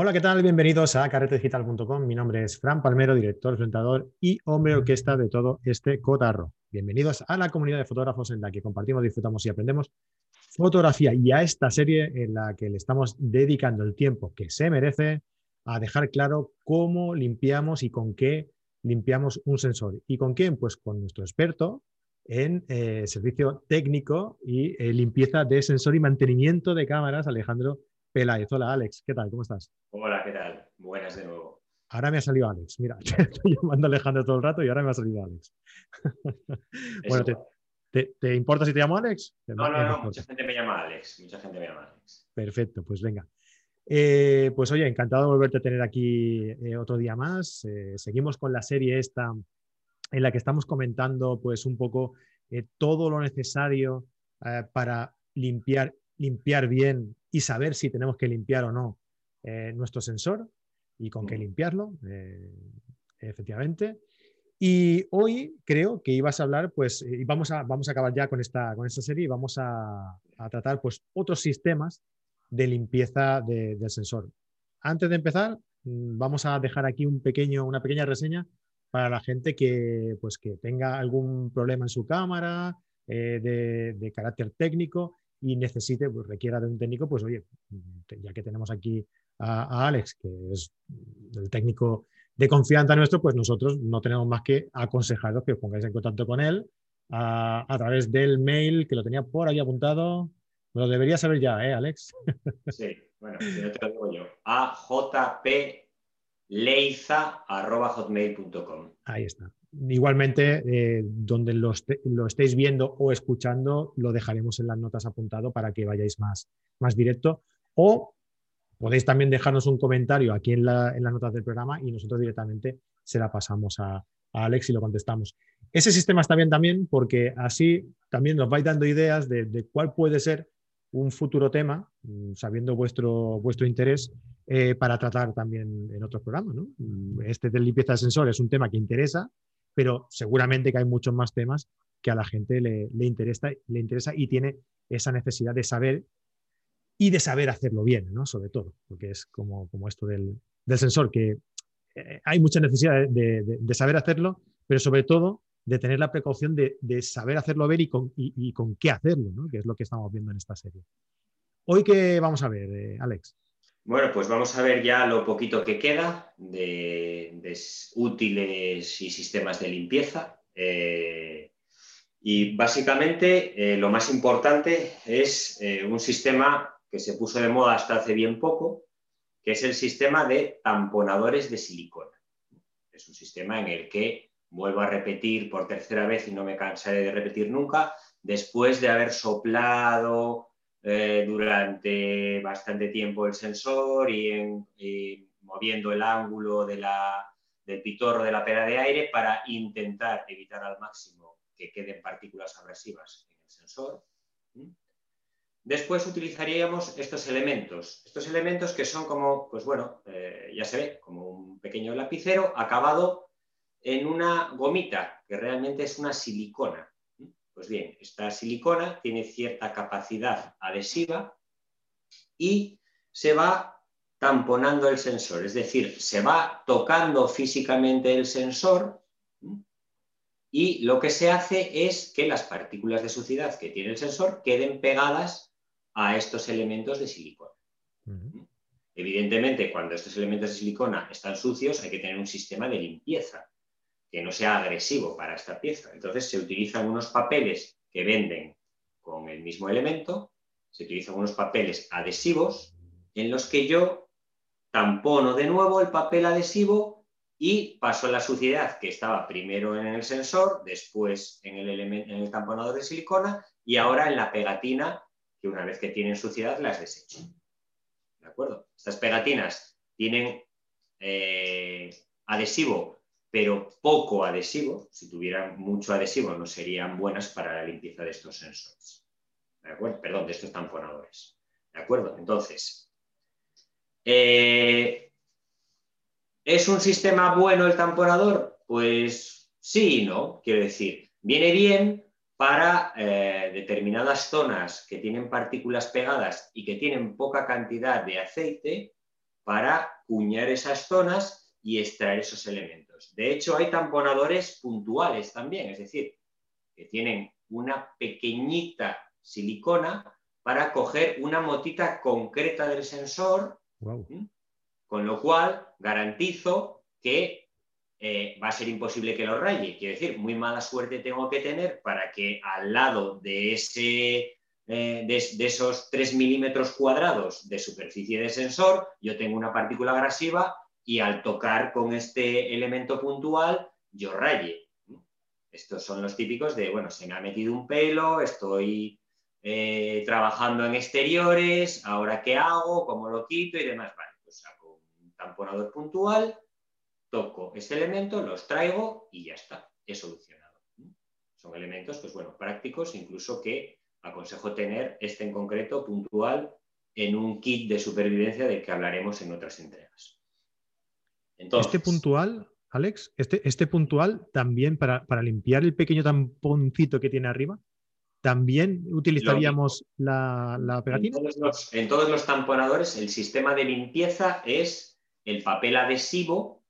Hola, ¿qué tal? Bienvenidos a carretedigital.com. Mi nombre es Fran Palmero, director, presentador y hombre orquesta de todo este cotarro. Bienvenidos a la comunidad de fotógrafos en la que compartimos, disfrutamos y aprendemos fotografía y a esta serie en la que le estamos dedicando el tiempo que se merece a dejar claro cómo limpiamos y con qué limpiamos un sensor. ¿Y con quién? Pues con nuestro experto en eh, servicio técnico y eh, limpieza de sensor y mantenimiento de cámaras, Alejandro Peláez. Hola, Alex, ¿qué tal? ¿Cómo estás? Hola, ¿qué tal? Buenas de nuevo. Ahora me ha salido Alex. Mira, estoy llamando a Alejandro todo el rato y ahora me ha salido Alex. bueno, te, importa si te llamo Alex? No, no, no, mucha gente me llama Alex. Mucha gente me llama Alex. Perfecto, pues venga. Eh, pues oye, encantado de volverte a tener aquí eh, otro día más. Eh, seguimos con la serie esta en la que estamos comentando pues un poco todo lo necesario para limpiar, limpiar bien y saber si tenemos que limpiar o no eh, nuestro sensor y con qué mm. limpiarlo, eh, efectivamente. Y hoy creo que ibas a hablar, pues, y vamos a, vamos a acabar ya con esta, con esta serie y vamos a, tratar pues, otros sistemas de limpieza del sensor. Antes de empezar, mm, vamos a dejar aquí un pequeño, una pequeña reseña para la gente que, pues, que tenga algún problema en su cámara, eh, de, de, carácter técnico y necesite, pues requiera de un técnico, pues oye, ya que tenemos aquí a, Alex, que es el técnico de confianza nuestro, pues nosotros no tenemos más que aconsejaros que os pongáis en contacto con él a, través del mail que lo tenía por ahí apuntado. Lo debería saber ya, ¿eh, Alex? Sí, bueno, si no te lo digo yo. A jpleiza.hotmail.com. Ahí está. Igualmente, eh, donde lo, estéis viendo o escuchando, lo dejaremos en las notas apuntado para que vayáis más, más directo. O podéis también dejarnos un comentario aquí en, las notas del programa y nosotros directamente se la pasamos a, Alex y lo contestamos. Ese sistema está bien también porque así también nos vais dando ideas de, cuál puede ser un futuro tema, mm, sabiendo vuestro, vuestro interés, eh, para tratar también en otros programas. Mm, este de limpieza de sensor es un tema que interesa, pero seguramente que hay muchos más temas que a la gente le, interesa, le interesa y tiene esa necesidad de saber y de saber hacerlo bien, ¿no? sobre todo, porque es como, como esto del, sensor, que eh, hay mucha necesidad de, saber hacerlo, pero sobre todo de tener la precaución de, saber hacerlo bien y con, qué hacerlo, que es lo que estamos viendo en esta serie. Hoy, ¿qué vamos a ver, eh, Alex? Bueno, pues vamos a ver ya lo poquito que queda de, útiles y sistemas de limpieza. Eh, y básicamente eh, lo más importante es un sistema que se puso de moda hasta hace bien poco, que es el sistema de tamponadores de silicona. Es un sistema en el que, vuelvo a repetir por tercera vez y no me cansaré de repetir nunca, después de haber soplado, eh, durante bastante tiempo el sensor y, moviendo el ángulo del pitorro de la pera de aire para intentar evitar al máximo que queden partículas abrasivas en el sensor. Después utilizaríamos estos elementos, estos elementos que son como, pues bueno, eh, ya se ve, como un pequeño lapicero acabado en una gomita, que realmente es una silicona. Pues bien, esta silicona tiene cierta capacidad adhesiva y se va tamponando el sensor, es decir, se va tocando físicamente el sensor y lo que se hace es que las partículas de suciedad que tiene el sensor queden pegadas a estos elementos de silicona. Evidentemente, cuando estos elementos de silicona están sucios, hay que tener un sistema de limpieza que no sea agresivo para esta pieza. Entonces se utilizan unos papeles que venden con el mismo elemento, se utilizan unos papeles adhesivos en los que yo tampono de nuevo el papel adhesivo y paso la suciedad que estaba primero en el sensor, después en el, en tamponador de silicona y ahora en la pegatina que una vez que tienen suciedad las desecho. ¿De acuerdo? Estas pegatinas tienen eh, adhesivo pero poco adhesivo, si tuvieran mucho adhesivo no serían buenas para la limpieza de estos sensores. ¿De acuerdo? Perdón, de estos tamponadores. ¿De acuerdo? Entonces, eh, ¿es un sistema bueno el tamponador? Pues sí y no. Quiero decir, viene bien para eh, determinadas zonas que tienen partículas pegadas y que tienen poca cantidad de aceite, para cuñar esas zonas y extraer esos elementos. De hecho, hay tamponadores puntuales también, es decir, que tienen una pequeñita silicona para coger una motita concreta del sensor, con lo cual garantizo que eh, va a ser imposible que lo raye. Quiero decir, muy mala suerte tengo que tener para que al lado de, ese, eh, de, esos 3 milímetros cuadrados de superficie de sensor, yo tengo una partícula agresiva y al tocar con este elemento puntual, yo raye. Estos son los típicos de, bueno, se me ha metido un pelo, estoy eh, trabajando en exteriores, ahora qué hago, cómo lo quito y demás. Vale, pues saco un tamponador puntual, toco ese elemento, los traigo y ya está, he solucionado. Son elementos, pues bueno, prácticos, incluso que aconsejo tener este en concreto puntual en un kit de supervivencia del que hablaremos en otras entregas. Este puntual, Alex, este, este puntual también para, limpiar el pequeño tamponcito que tiene arriba, también utilizaríamos la, pegatina. en todos los tamponadores el sistema de limpieza es el papel adhesivo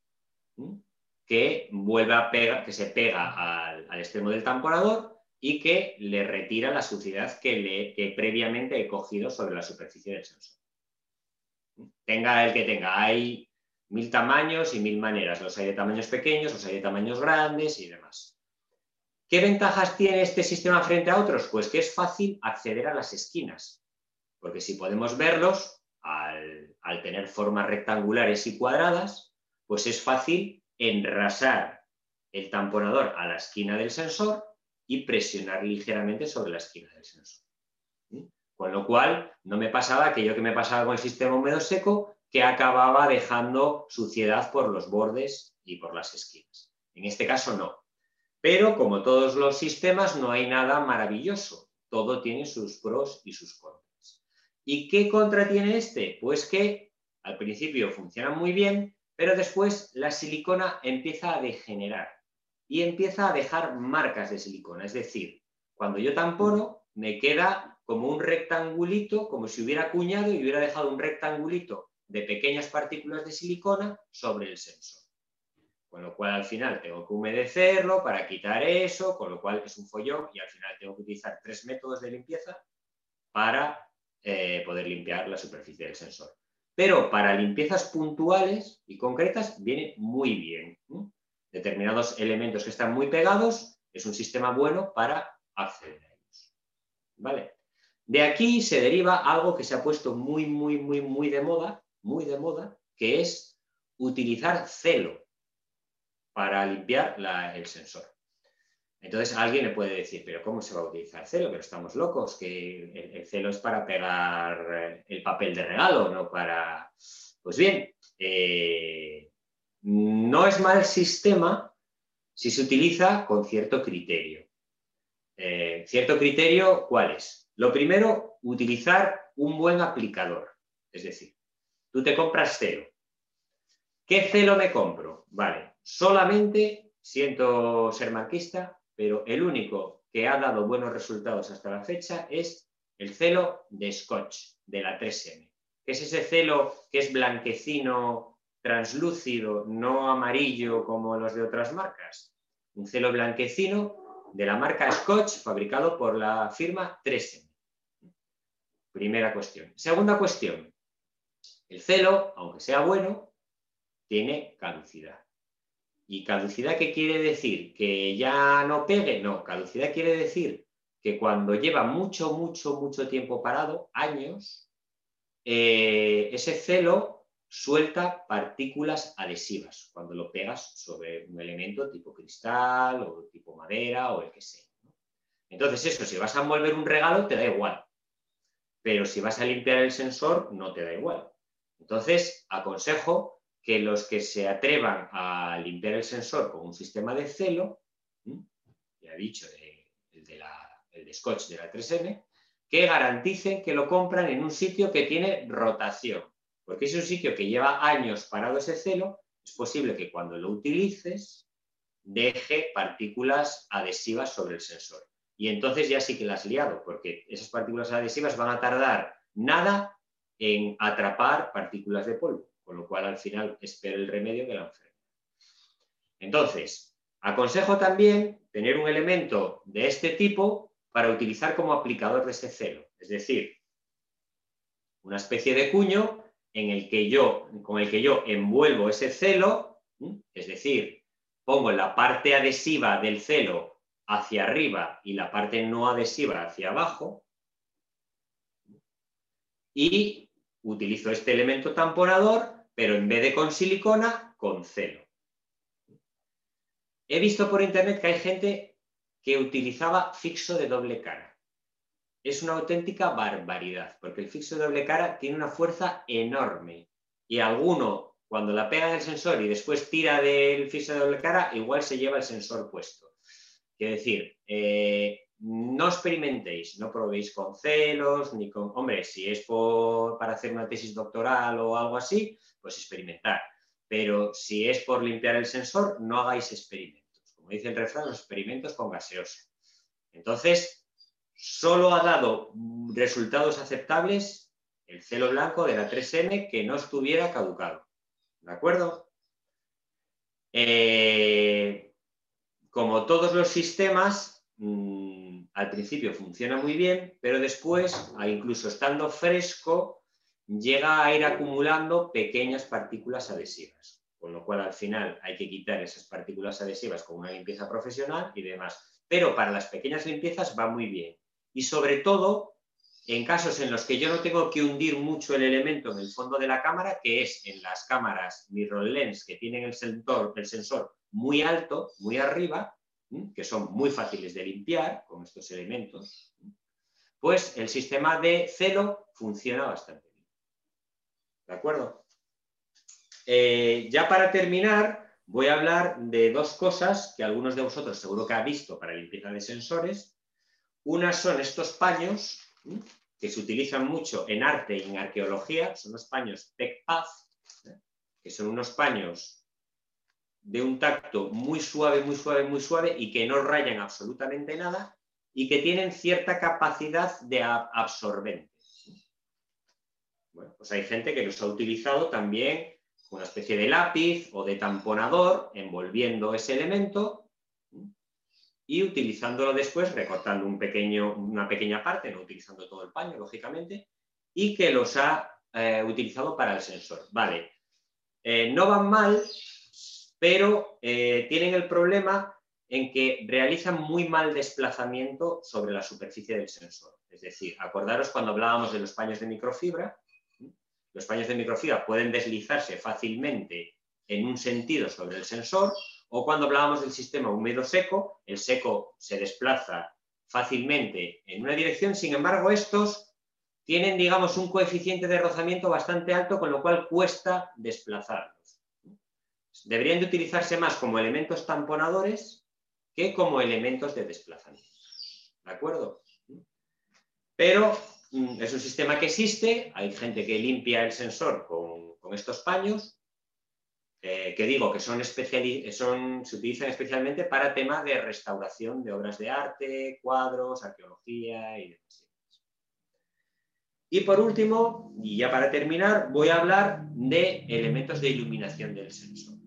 que vuelve a pegar, que se pega al, extremo del tamponador y que le retira la suciedad que, le, previamente he cogido sobre la superficie del sensor. Tenga el que tenga, hay mil tamaños y mil maneras. Los hay de tamaños pequeños, los hay de tamaños grandes y demás. ¿Qué ventajas tiene este sistema frente a otros? Pues que es fácil acceder a las esquinas, porque si podemos verlos, al tener formas rectangulares y cuadradas, pues es fácil enrasar el tamponador a la esquina del sensor y presionar ligeramente sobre la esquina del sensor. Con lo cual, no me pasaba aquello que me pasaba con el sistema húmedo seco, que acababa dejando suciedad por los bordes y por las esquinas. En este caso no. Pero como todos los sistemas, no hay nada maravilloso. Todo tiene sus pros y sus contras. ¿Y qué contra tiene este? Pues que al principio funciona muy bien, pero después la silicona empieza a degenerar y empieza a dejar marcas de silicona. Es decir, cuando yo tampono, me queda como un rectangulito, como si hubiera cuñado y hubiera dejado un rectangulito de pequeñas partículas de silicona sobre el sensor. Con lo cual al final tengo que humedecerlo para quitar eso, con lo cual es un follón y al final tengo que utilizar tres métodos de limpieza para eh, poder limpiar la superficie del sensor. Pero para limpiezas puntuales y concretas viene muy bien. Determinados elementos que están muy pegados es un sistema bueno para acceder a ellos. ¿Vale? De aquí se deriva algo que se ha puesto muy, muy, muy, muy de moda, muy de moda, que es utilizar celo para limpiar el sensor. Entonces alguien le puede decir, pero ¿cómo se va a utilizar celo? Pero estamos locos, que el, celo es para pegar eh, el papel de regalo, no para... Pues bien, eh, no es mal sistema si se utiliza con cierto criterio. Eh, ¿Cierto criterio cuál es? Lo primero, utilizar un buen aplicador. Es decir, tú te compras celo. ¿Qué celo me compro? Vale, solamente, siento ser marquista, pero el único que ha dado buenos resultados hasta la fecha es el celo de Scotch, de la 3M, que es ese celo que es blanquecino, translúcido, no amarillo como los de otras marcas. Un celo blanquecino de la marca Scotch, fabricado por la firma 3M. Primera cuestión. Segunda cuestión. El celo, aunque sea bueno, tiene caducidad. ¿Y caducidad qué quiere decir? ¿Que ya no pegue? No, caducidad quiere decir que cuando lleva mucho, mucho, mucho tiempo parado, años, eh, ese celo suelta partículas adhesivas cuando lo pegas sobre un elemento tipo cristal o tipo madera o el que sea. Entonces eso, si vas a envolver un regalo, te da igual. Pero si vas a limpiar el sensor, no te da igual. Entonces, aconsejo que los que se atrevan a limpiar el sensor con un sistema de celo, ya he dicho, el, de Scotch de la 3M, que garanticen que lo compran en un sitio que tiene rotación. Porque es un sitio que lleva años parado ese celo, es posible que cuando lo utilices deje partículas adhesivas sobre el sensor. Y entonces ya sí que las has liado, porque esas partículas adhesivas van a tardar nada en atrapar partículas de polvo con lo cual al final es el remedio que la enfermedad. Entonces, aconsejo también tener un elemento de este tipo para utilizar como aplicador de ese celo, es decir, una especie de cuño en el que yo, con el que yo envuelvo ese celo, es decir, pongo la parte adhesiva del celo hacia arriba y la parte no adhesiva hacia abajo, y utilizo este elemento tamponador, pero en vez de con silicona, con celo. He visto por internet que hay gente que utilizaba fixo de doble cara. Es una auténtica barbaridad, porque el fixo de doble cara tiene una fuerza enorme y alguno, cuando la pega en el sensor y después tira del fixo de doble cara, igual se lleva el sensor puesto. Quiero decir, eh, no experimentéis, no probéis con celos, ni con... Hombre, si es para hacer una tesis doctoral o algo así, pues experimentar. Pero si es por limpiar el sensor, no hagáis experimentos. Como dice el refrán, los experimentos con gaseosa. Entonces, solo ha dado resultados aceptables el celo blanco de la 3M que no estuviera caducado. ¿De acuerdo? Eh, como todos los sistemas, mm, al principio funciona muy bien, pero después, incluso estando fresco, llega a ir acumulando pequeñas partículas adhesivas, con lo cual al final hay que quitar esas partículas adhesivas con una limpieza profesional y demás. Pero para las pequeñas limpiezas va muy bien. Y sobre todo, en casos en los que yo no tengo que hundir mucho el elemento en el fondo de la cámara, que es en las cámaras mirrorless que tienen el sensor, el sensor muy alto, muy arriba, que son muy fáciles de limpiar con estos elementos, pues el sistema de celo funciona bastante. ¿De acuerdo? Eh, ya para terminar, voy a hablar de dos cosas que algunos de vosotros seguro que ha visto para limpieza de sensores. Unas son estos paños que se utilizan mucho en arte y en arqueología, son los paños PECPAZ, ¿eh? que son unos paños de un tacto muy suave, muy suave, muy suave y que no rayan absolutamente nada y que tienen cierta capacidad de absorbente. Bueno, pues hay gente que los ha utilizado también una especie de lápiz o de tamponador envolviendo ese elemento y utilizándolo después, recortando un pequeño, una pequeña parte, no utilizando todo el paño, lógicamente, y que los ha eh, utilizado para el sensor. Vale, eh, no van mal, pero eh, tienen el problema en que realizan muy mal desplazamiento sobre la superficie del sensor. Es decir, acordaros cuando hablábamos de los paños de microfibra, los paños de microfibra pueden deslizarse fácilmente en un sentido sobre el sensor o cuando hablábamos del sistema húmedo seco, el seco se desplaza fácilmente en una dirección, sin embargo estos tienen, digamos, un coeficiente de rozamiento bastante alto, con lo cual cuesta desplazarlos. Deberían de utilizarse más como elementos tamponadores que como elementos de desplazamiento. ¿De acuerdo? Pero Mm, es un sistema que existe, hay gente que limpia el sensor con, estos paños, eh, que digo que son, se utilizan especialmente para temas de restauración de obras de arte, cuadros, arqueología y demás. Y por último, y ya para terminar, voy a hablar de elementos de iluminación del sensor.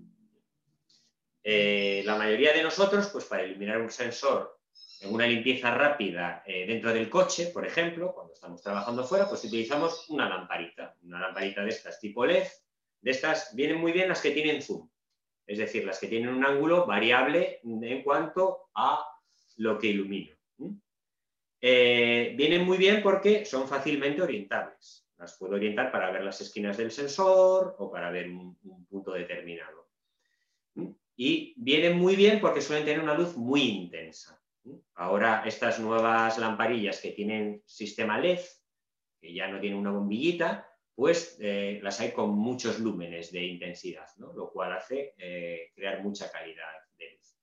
Eh, la mayoría de nosotros, pues para iluminar un sensor en una limpieza rápida eh, dentro del coche, por ejemplo, cuando estamos trabajando fuera, pues utilizamos una lamparita, una lamparita de estas tipo LED. De estas vienen muy bien las que tienen zoom, es decir, las que tienen un ángulo variable en cuanto a lo que ilumino. Eh, vienen muy bien porque son fácilmente orientables. Las puedo orientar para ver las esquinas del sensor o para ver un punto determinado. Y vienen muy bien porque suelen tener una luz muy intensa. Ahora estas nuevas lamparillas que tienen sistema LED, que ya no tienen una bombillita, pues eh, las hay con muchos lúmenes de intensidad, lo cual hace eh, crear mucha calidad de luz.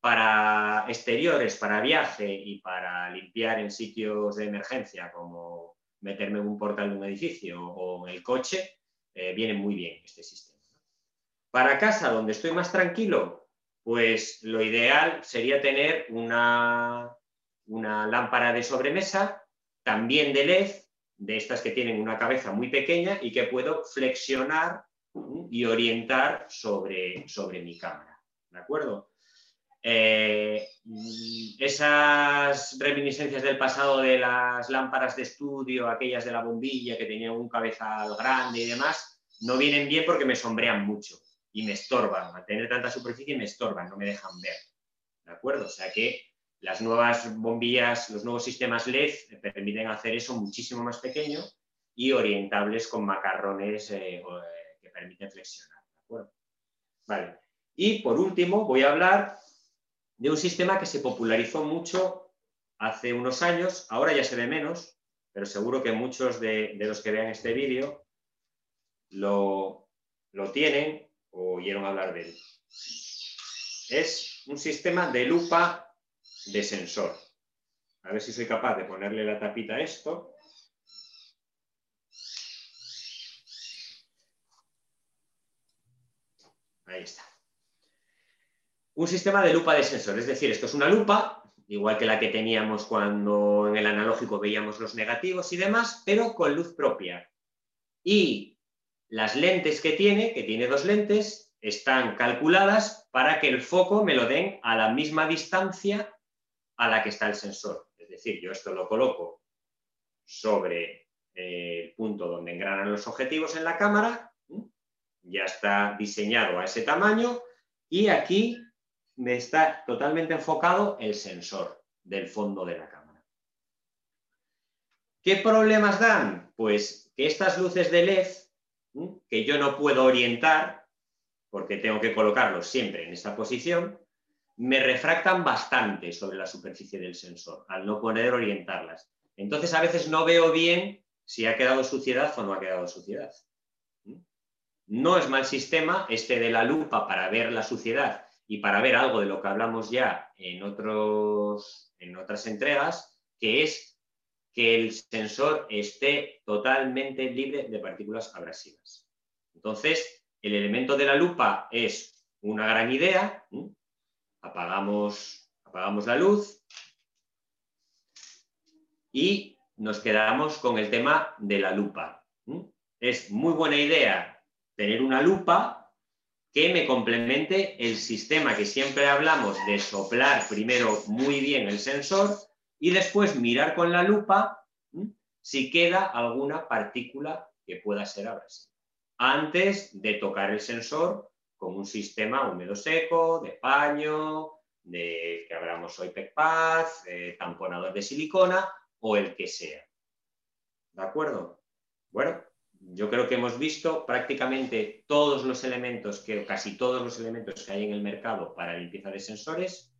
Para exteriores, para viaje y para limpiar en sitios de emergencia, como meterme en un portal de un edificio o en el coche, eh, viene muy bien este sistema. Para casa, donde estoy más tranquilo, pues lo ideal sería tener una, una lámpara de sobremesa, también de LED, de estas que tienen una cabeza muy pequeña y que puedo flexionar y orientar sobre, sobre mi cámara. ¿De acuerdo? Eh, esas reminiscencias del pasado de las lámparas de estudio, aquellas de la bombilla que tenían un cabezal grande y demás, no vienen bien porque me sombrean mucho y me estorban. Al tener tanta superficie me estorban, no me dejan ver. ¿De acuerdo? O sea que las nuevas bombillas, los nuevos sistemas LED permiten hacer eso muchísimo más pequeño y orientables con macarrones eh, eh, que permiten flexionar. ¿De acuerdo? Vale. Y por último voy a hablar de un sistema que se popularizó mucho hace unos años, ahora ya se ve menos, pero seguro que muchos de, los que vean este vídeo lo, lo tienen o oyeron hablar de él. Es un sistema de lupa de sensor. A ver si soy capaz de ponerle la tapita a esto. Ahí está un sistema de lupa de sensor. Es decir, esto es una lupa, igual que la que teníamos cuando en el analógico veíamos los negativos y demás, pero con luz propia. Y las lentes que tiene, que tiene dos lentes, están calculadas para que el foco me lo den a la misma distancia a la que está el sensor. Es decir, yo esto lo coloco sobre el punto donde engranan los objetivos en la cámara, ya está diseñado a ese tamaño, y aquí me está totalmente enfocado el sensor del fondo de la cámara. ¿Qué problemas dan? Pues que estas luces de LED, que yo no puedo orientar, porque tengo que colocarlos siempre en esta posición, me refractan bastante sobre la superficie del sensor, al no poder orientarlas. Entonces a veces no veo bien si ha quedado suciedad o no ha quedado suciedad. No es mal sistema este de la lupa para ver la suciedad y para ver algo de lo que hablamos ya en, otros, en otras entregas, que es que el sensor esté totalmente libre de partículas abrasivas. Entonces, el elemento de la lupa es una gran idea. Apagamos, apagamos la luz y nos quedamos con el tema de la lupa. Es muy buena idea tener una lupa que me complemente el sistema que siempre hablamos de soplar primero muy bien el sensor y después mirar con la lupa si queda alguna partícula que pueda ser abrasiva. Antes de tocar el sensor con un sistema húmedo seco, de paño, de que hablamos hoy PECPAZ, tamponador de silicona o el que sea. ¿De acuerdo? Bueno, yo creo que hemos visto prácticamente todos los elementos, que casi todos los elementos que hay en el mercado para limpieza de sensores.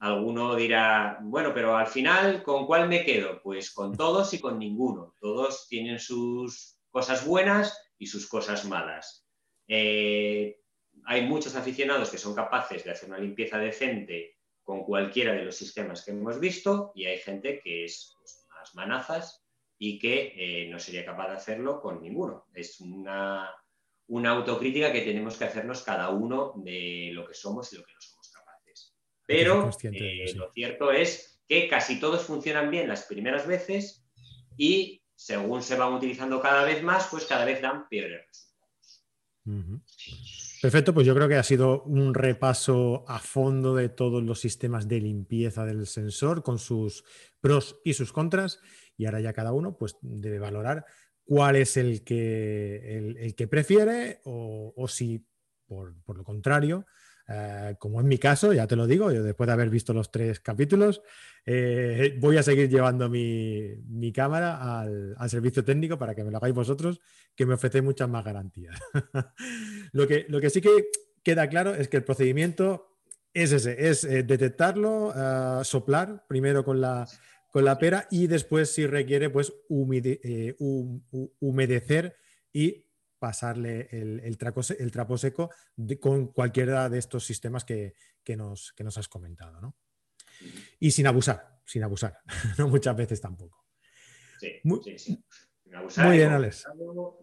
Alguno dirá, bueno, pero al final, ¿con cuál me quedo? Pues con todos y con ninguno. Todos tienen sus cosas buenas y sus cosas malas. Eh, hay muchos aficionados que son capaces de hacer una limpieza decente con cualquiera de los sistemas que hemos visto y hay gente que es pues, más manazas y que eh, no sería capaz de hacerlo con ninguno. Es una, autocrítica que tenemos que hacernos cada uno de lo que somos y lo que no somos. Pero eh, lo cierto es que casi todos funcionan bien las primeras veces y según se van utilizando cada vez más, pues cada vez dan peores resultados. Perfecto, pues yo creo que ha sido un repaso a fondo de todos los sistemas de limpieza del sensor con sus pros y sus contras. Y ahora ya cada uno pues, debe valorar cuál es el que, el, que prefiere o, si, por, lo contrario, eh, como en mi caso, ya te lo digo, yo después de haber visto los tres capítulos, eh, voy a seguir llevando mi, cámara al, servicio técnico para que me lo hagáis vosotros, que me ofrecéis muchas más garantías. lo, que, lo que sí que queda claro es que el procedimiento es ese, es eh, detectarlo, soplar primero con la, con la pera y después si requiere pues eh, humedecer y pasarle el, trapo seco con cualquiera de estos sistemas que, nos, nos, has comentado. ¿no? Y sin abusar, sin abusar, no muchas veces tampoco. Sí, muy, sí, Sin abusar. Muy bien, Alex.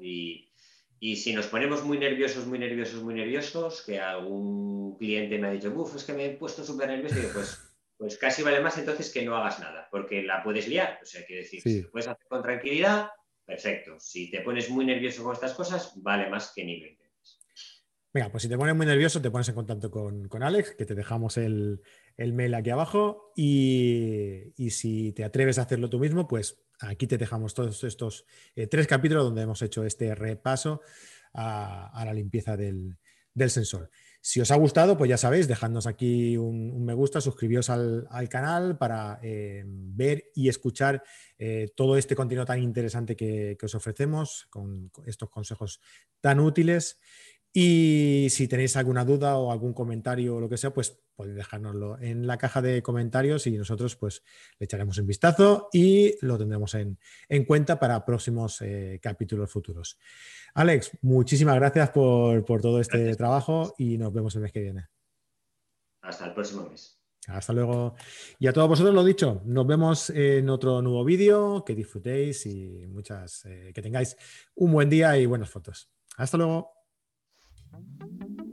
Y, y, si nos ponemos muy nerviosos, muy nerviosos, muy nerviosos, que algún cliente me ha dicho, uff, es que me he puesto súper nervioso, y digo, pues pues casi vale más entonces que no hagas nada, porque la puedes liar. O sea, quiero decir, si lo puedes hacer con tranquilidad, perfecto. Si te pones muy nervioso con estas cosas, vale más que ni lo intentes. Venga, pues si te pones muy nervioso, te pones en contacto con, Alex, que te dejamos el, mail aquí abajo. Y, si te atreves a hacerlo tú mismo, pues aquí te dejamos todos estos eh, tres capítulos donde hemos hecho este repaso a, la limpieza del, sensor. Si os ha gustado, pues ya sabéis, dejadnos aquí un, me gusta, suscribíos al, canal para eh, ver y escuchar eh, todo este contenido tan interesante que, que os ofrecemos, con estos consejos tan útiles. Y si tenéis alguna duda o algún comentario o lo que sea, pues podéis dejárnoslo en la caja de comentarios y nosotros pues le echaremos un vistazo y lo tendremos en, cuenta para próximos eh, capítulos futuros. Alex, muchísimas gracias por, todo este trabajo y nos vemos el mes que viene. Hasta el próximo mes. Hasta luego. Y a todos vosotros lo dicho, nos vemos en otro nuevo vídeo, que disfrutéis y muchas, eh, que tengáis un buen día y buenas fotos. Hasta luego. Thank you.